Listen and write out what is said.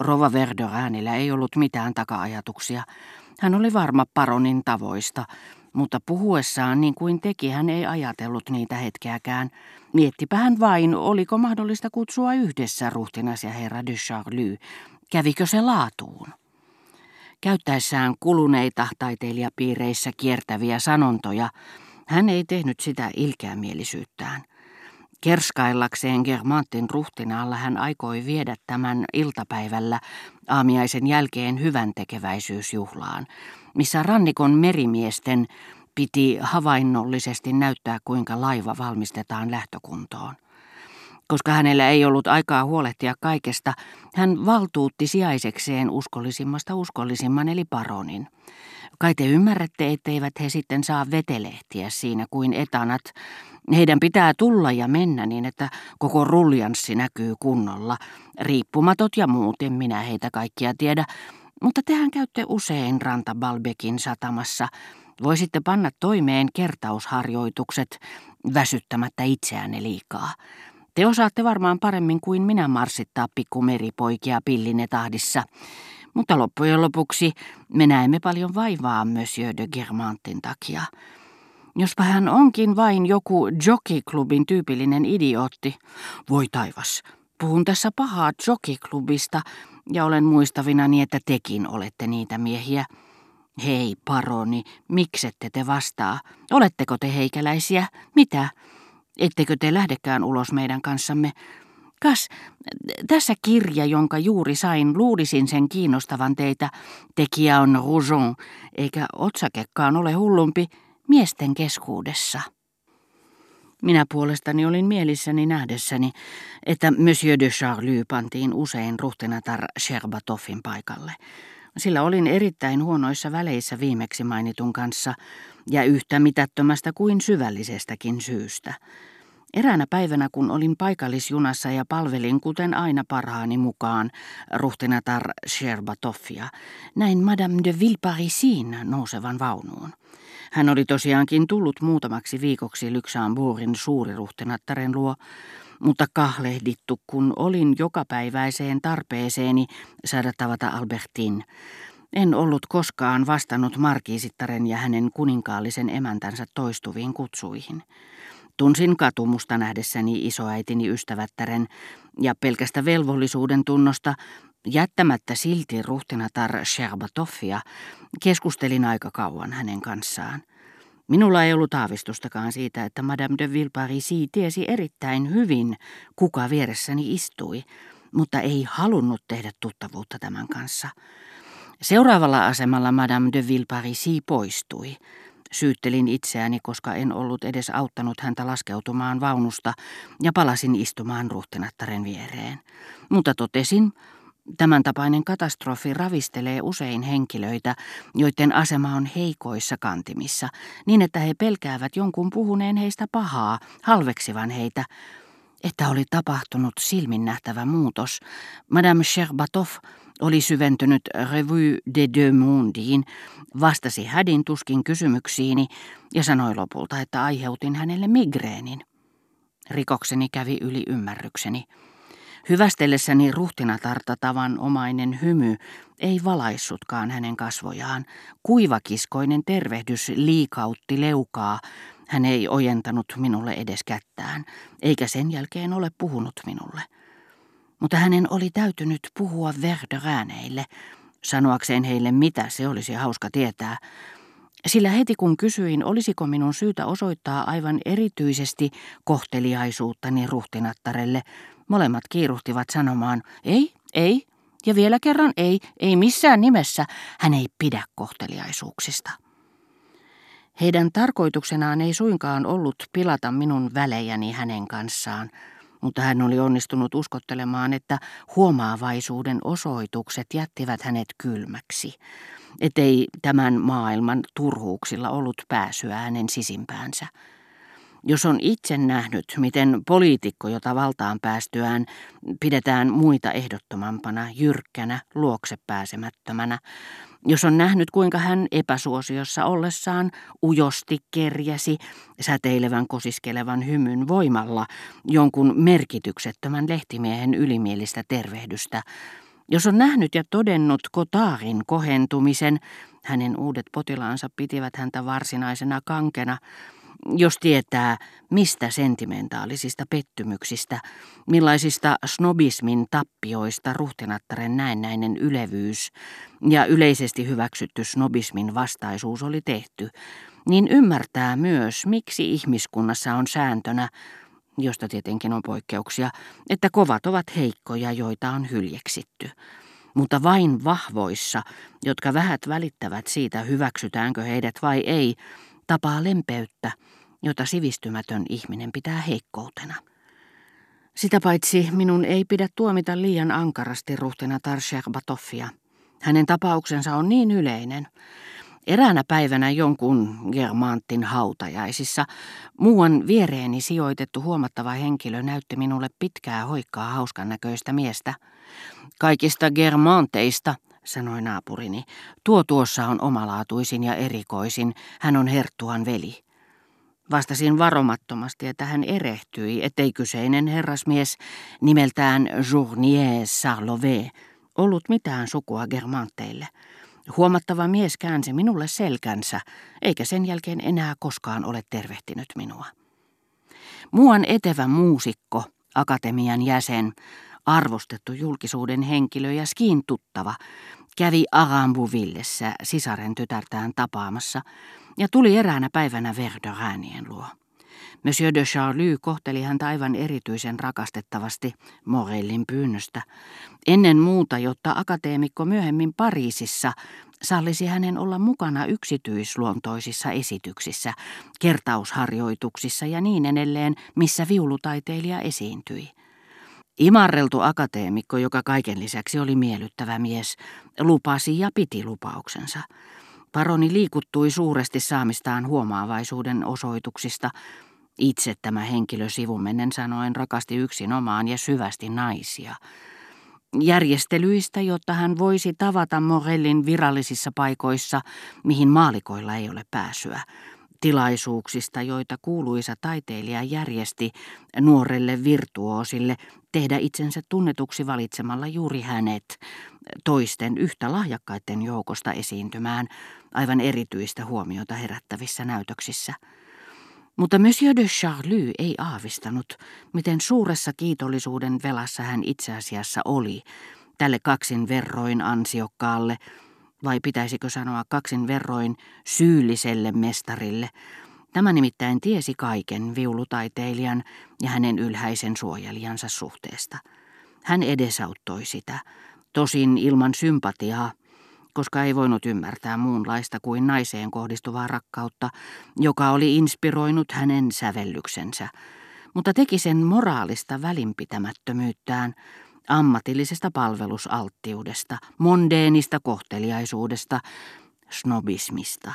Rova Verderäänillä ei ollut mitään taka-ajatuksia. Hän oli varma paronin tavoista, mutta puhuessaan niin kuin teki hän ei ajatellut niitä hetkeäkään. Miettipä hän vain, oliko mahdollista kutsua yhdessä ruhtinas ja herra de Charlie. Kävikö se laatuun? Käyttäessään kuluneita taiteilijapiireissä kiertäviä sanontoja, hän ei tehnyt sitä ilkeämielisyyttään. Kerskaillakseen Germantin ruhtinaalla hän aikoi viedä tämän iltapäivällä aamiaisen jälkeen hyvän tekeväisyysjuhlaan, missä rannikon merimiesten piti havainnollisesti näyttää kuinka laiva valmistetaan lähtökuntoon. Koska hänellä ei ollut aikaa huolehtia kaikesta, hän valtuutti sijaisekseen uskollisimmasta uskollisimman eli paronin. Kai te ymmärrätte, etteivät he sitten saa vetelehtiä siinä kuin etanat. Heidän pitää tulla ja mennä niin, että koko ruljanssi näkyy kunnolla. Riippumatot ja muut, en minä heitä kaikkia tiedä. Mutta tehän käytte usein Ranta Balbekin satamassa. Voisitte panna toimeen kertausharjoitukset väsyttämättä itseänne liikaa. Te osaatte varmaan paremmin kuin minä marssittaa pikkumeripoikia pillinetahdissa. Mutta loppujen lopuksi me näemme paljon vaivaa Monsieur de Germantin takia. Jospa hän onkin vain joku jockeyklubin tyypillinen idiootti. Voi taivas, puhun tässä pahaa jockeyklubista ja olen muistavinani, että tekin olette niitä miehiä. Hei, paroni, miksette te vastaa? Oletteko te heikäläisiä? Mitä? Ettekö te lähdekään ulos meidän kanssamme? Kas, tässä kirja, jonka juuri sain, luulisin sen kiinnostavan teitä. Tekijä on Roujon, eikä otsakekaan ole hullumpi miesten keskuudessa. Minä puolestani olin mielissäni nähdessäni, että Monsieur de Charlie pantiin usein ruhtinatar Sherbatoffin paikalle. Sillä olin erittäin huonoissa väleissä viimeksi mainitun kanssa ja yhtä mitättömästä kuin syvällisestäkin syystä. Eräänä päivänä, kun olin paikallisjunassa ja palvelin kuten aina parhaani mukaan ruhtinatar Sherbatoffia, näin Madame de Villeparisin nousevan vaunuun. Hän oli tosiaankin tullut muutamaksi viikoksi Luxembourgin suuriruhtinattaren luo, mutta kahlehdittu, kun olin jokapäiväiseen tarpeeseeni saada tavata Albertin. En ollut koskaan vastannut markiisittaren ja hänen kuninkaallisen emäntänsä toistuviin kutsuihin. Tunsin katumusta nähdessäni isoäitini ystävättären ja pelkästä velvollisuuden tunnosta jättämättä silti ruhtinatar Sherbatoffia keskustelin aika kauan hänen kanssaan. Minulla ei ollut aavistustakaan siitä, että Madame de Villeparisi tiesi erittäin hyvin, kuka vieressäni istui, mutta ei halunnut tehdä tuttavuutta tämän kanssa. Seuraavalla asemalla Madame de Villeparisi poistui. Syyttelin itseäni, koska en ollut edes auttanut häntä laskeutumaan vaunusta ja palasin istumaan ruhtinattaren viereen. Mutta totesin, Tämän tapainen katastrofi ravistelee usein henkilöitä, joiden asema on heikoissa kantimissa, niin että he pelkäävät jonkun puhuneen heistä pahaa, halveksivan heitä, että oli tapahtunut silminnähtävä muutos. Madame Sherbatov oli syventynyt Revue de deux Mondiin, vastasi hädin tuskin kysymyksiini ja sanoi lopulta, että aiheutin hänelle migreenin. Rikokseni kävi yli ymmärrykseni. Hyvästellessäni ruhtinatarta tavan omainen hymy ei valaissutkaan hänen kasvojaan. Kuivakiskoinen tervehdys liikautti leukaa. Hän ei ojentanut minulle edes kättään, eikä sen jälkeen ole puhunut minulle. Mutta hänen oli täytynyt puhua Verderääneille, sanoakseen heille mitä se olisi hauska tietää. Sillä heti kun kysyin, olisiko minun syytä osoittaa aivan erityisesti kohteliaisuuttani ruhtinattarelle, Molemmat kiiruhtivat sanomaan, ei, ei, ja vielä kerran ei, ei missään nimessä, hän ei pidä kohteliaisuuksista. Heidän tarkoituksenaan ei suinkaan ollut pilata minun välejäni hänen kanssaan, mutta hän oli onnistunut uskottelemaan, että huomaavaisuuden osoitukset jättivät hänet kylmäksi, ettei tämän maailman turhuuksilla ollut pääsyä hänen sisimpäänsä. Jos on itse nähnyt, miten poliitikko, jota valtaan päästyään pidetään muita ehdottomampana, jyrkkänä, luokse pääsemättömänä, jos on nähnyt, kuinka hän epäsuosiossa ollessaan ujosti kerjäsi säteilevän kosiskelevan hymyn voimalla jonkun merkityksettömän lehtimiehen ylimielistä tervehdystä, Jos on nähnyt ja todennut Kotaarin kohentumisen, hänen uudet potilaansa pitivät häntä varsinaisena kankena, jos tietää, mistä sentimentaalisista pettymyksistä, millaisista snobismin tappioista ruhtinattaren näennäinen ylevyys ja yleisesti hyväksytty snobismin vastaisuus oli tehty, niin ymmärtää myös, miksi ihmiskunnassa on sääntönä, josta tietenkin on poikkeuksia, että kovat ovat heikkoja, joita on hyljeksitty. Mutta vain vahvoissa, jotka vähät välittävät siitä, hyväksytäänkö heidät vai ei, tapaa lempeyttä, jota sivistymätön ihminen pitää heikkoutena. Sitä paitsi minun ei pidä tuomita liian ankarasti ruhtina Tarsherbatoffia. Hänen tapauksensa on niin yleinen. Eräänä päivänä jonkun Germantin hautajaisissa muuan viereeni sijoitettu huomattava henkilö näytti minulle pitkää hoikkaa hauskan näköistä miestä. Kaikista Germanteista, sanoi naapurini, tuo tuossa on omalaatuisin ja erikoisin, hän on Herttuan veli. Vastasin varomattomasti, että hän erehtyi, ettei kyseinen herrasmies nimeltään Journier Sarlové ollut mitään sukua Germanteille. Huomattava mies käänsi minulle selkänsä, eikä sen jälkeen enää koskaan ole tervehtinyt minua. Muuan etevä muusikko, akatemian jäsen, arvostettu julkisuuden henkilö ja skiin tuttava, kävi Arambuvillessä sisaren tytärtään tapaamassa ja tuli eräänä päivänä Verderäänien luo. Monsieur de Charlie kohteli häntä aivan erityisen rakastettavasti Morellin pyynnöstä. Ennen muuta, jotta akateemikko myöhemmin Pariisissa sallisi hänen olla mukana yksityisluontoisissa esityksissä, kertausharjoituksissa ja niin edelleen, missä viulutaiteilija esiintyi. Imarreltu akateemikko, joka kaiken lisäksi oli miellyttävä mies, lupasi ja piti lupauksensa. Paroni liikuttui suuresti saamistaan huomaavaisuuden osoituksista. Itse tämä henkilö sivumennen sanoen rakasti yksin omaan ja syvästi naisia. Järjestelyistä, jotta hän voisi tavata Morellin virallisissa paikoissa, mihin maalikoilla ei ole pääsyä tilaisuuksista, joita kuuluisa taiteilija järjesti nuorelle virtuoosille tehdä itsensä tunnetuksi valitsemalla juuri hänet toisten yhtä lahjakkaiden joukosta esiintymään aivan erityistä huomiota herättävissä näytöksissä. Mutta Monsieur de Charlie ei aavistanut, miten suuressa kiitollisuuden velassa hän itse asiassa oli tälle kaksin verroin ansiokkaalle, vai pitäisikö sanoa kaksin verroin syylliselle mestarille. Tämä nimittäin tiesi kaiken viulutaiteilijan ja hänen ylhäisen suojelijansa suhteesta. Hän edesauttoi sitä, tosin ilman sympatiaa, koska ei voinut ymmärtää muunlaista kuin naiseen kohdistuvaa rakkautta, joka oli inspiroinut hänen sävellyksensä, mutta teki sen moraalista välinpitämättömyyttään, ammatillisesta palvelusalttiudesta, mondeenista kohteliaisuudesta, snobismista.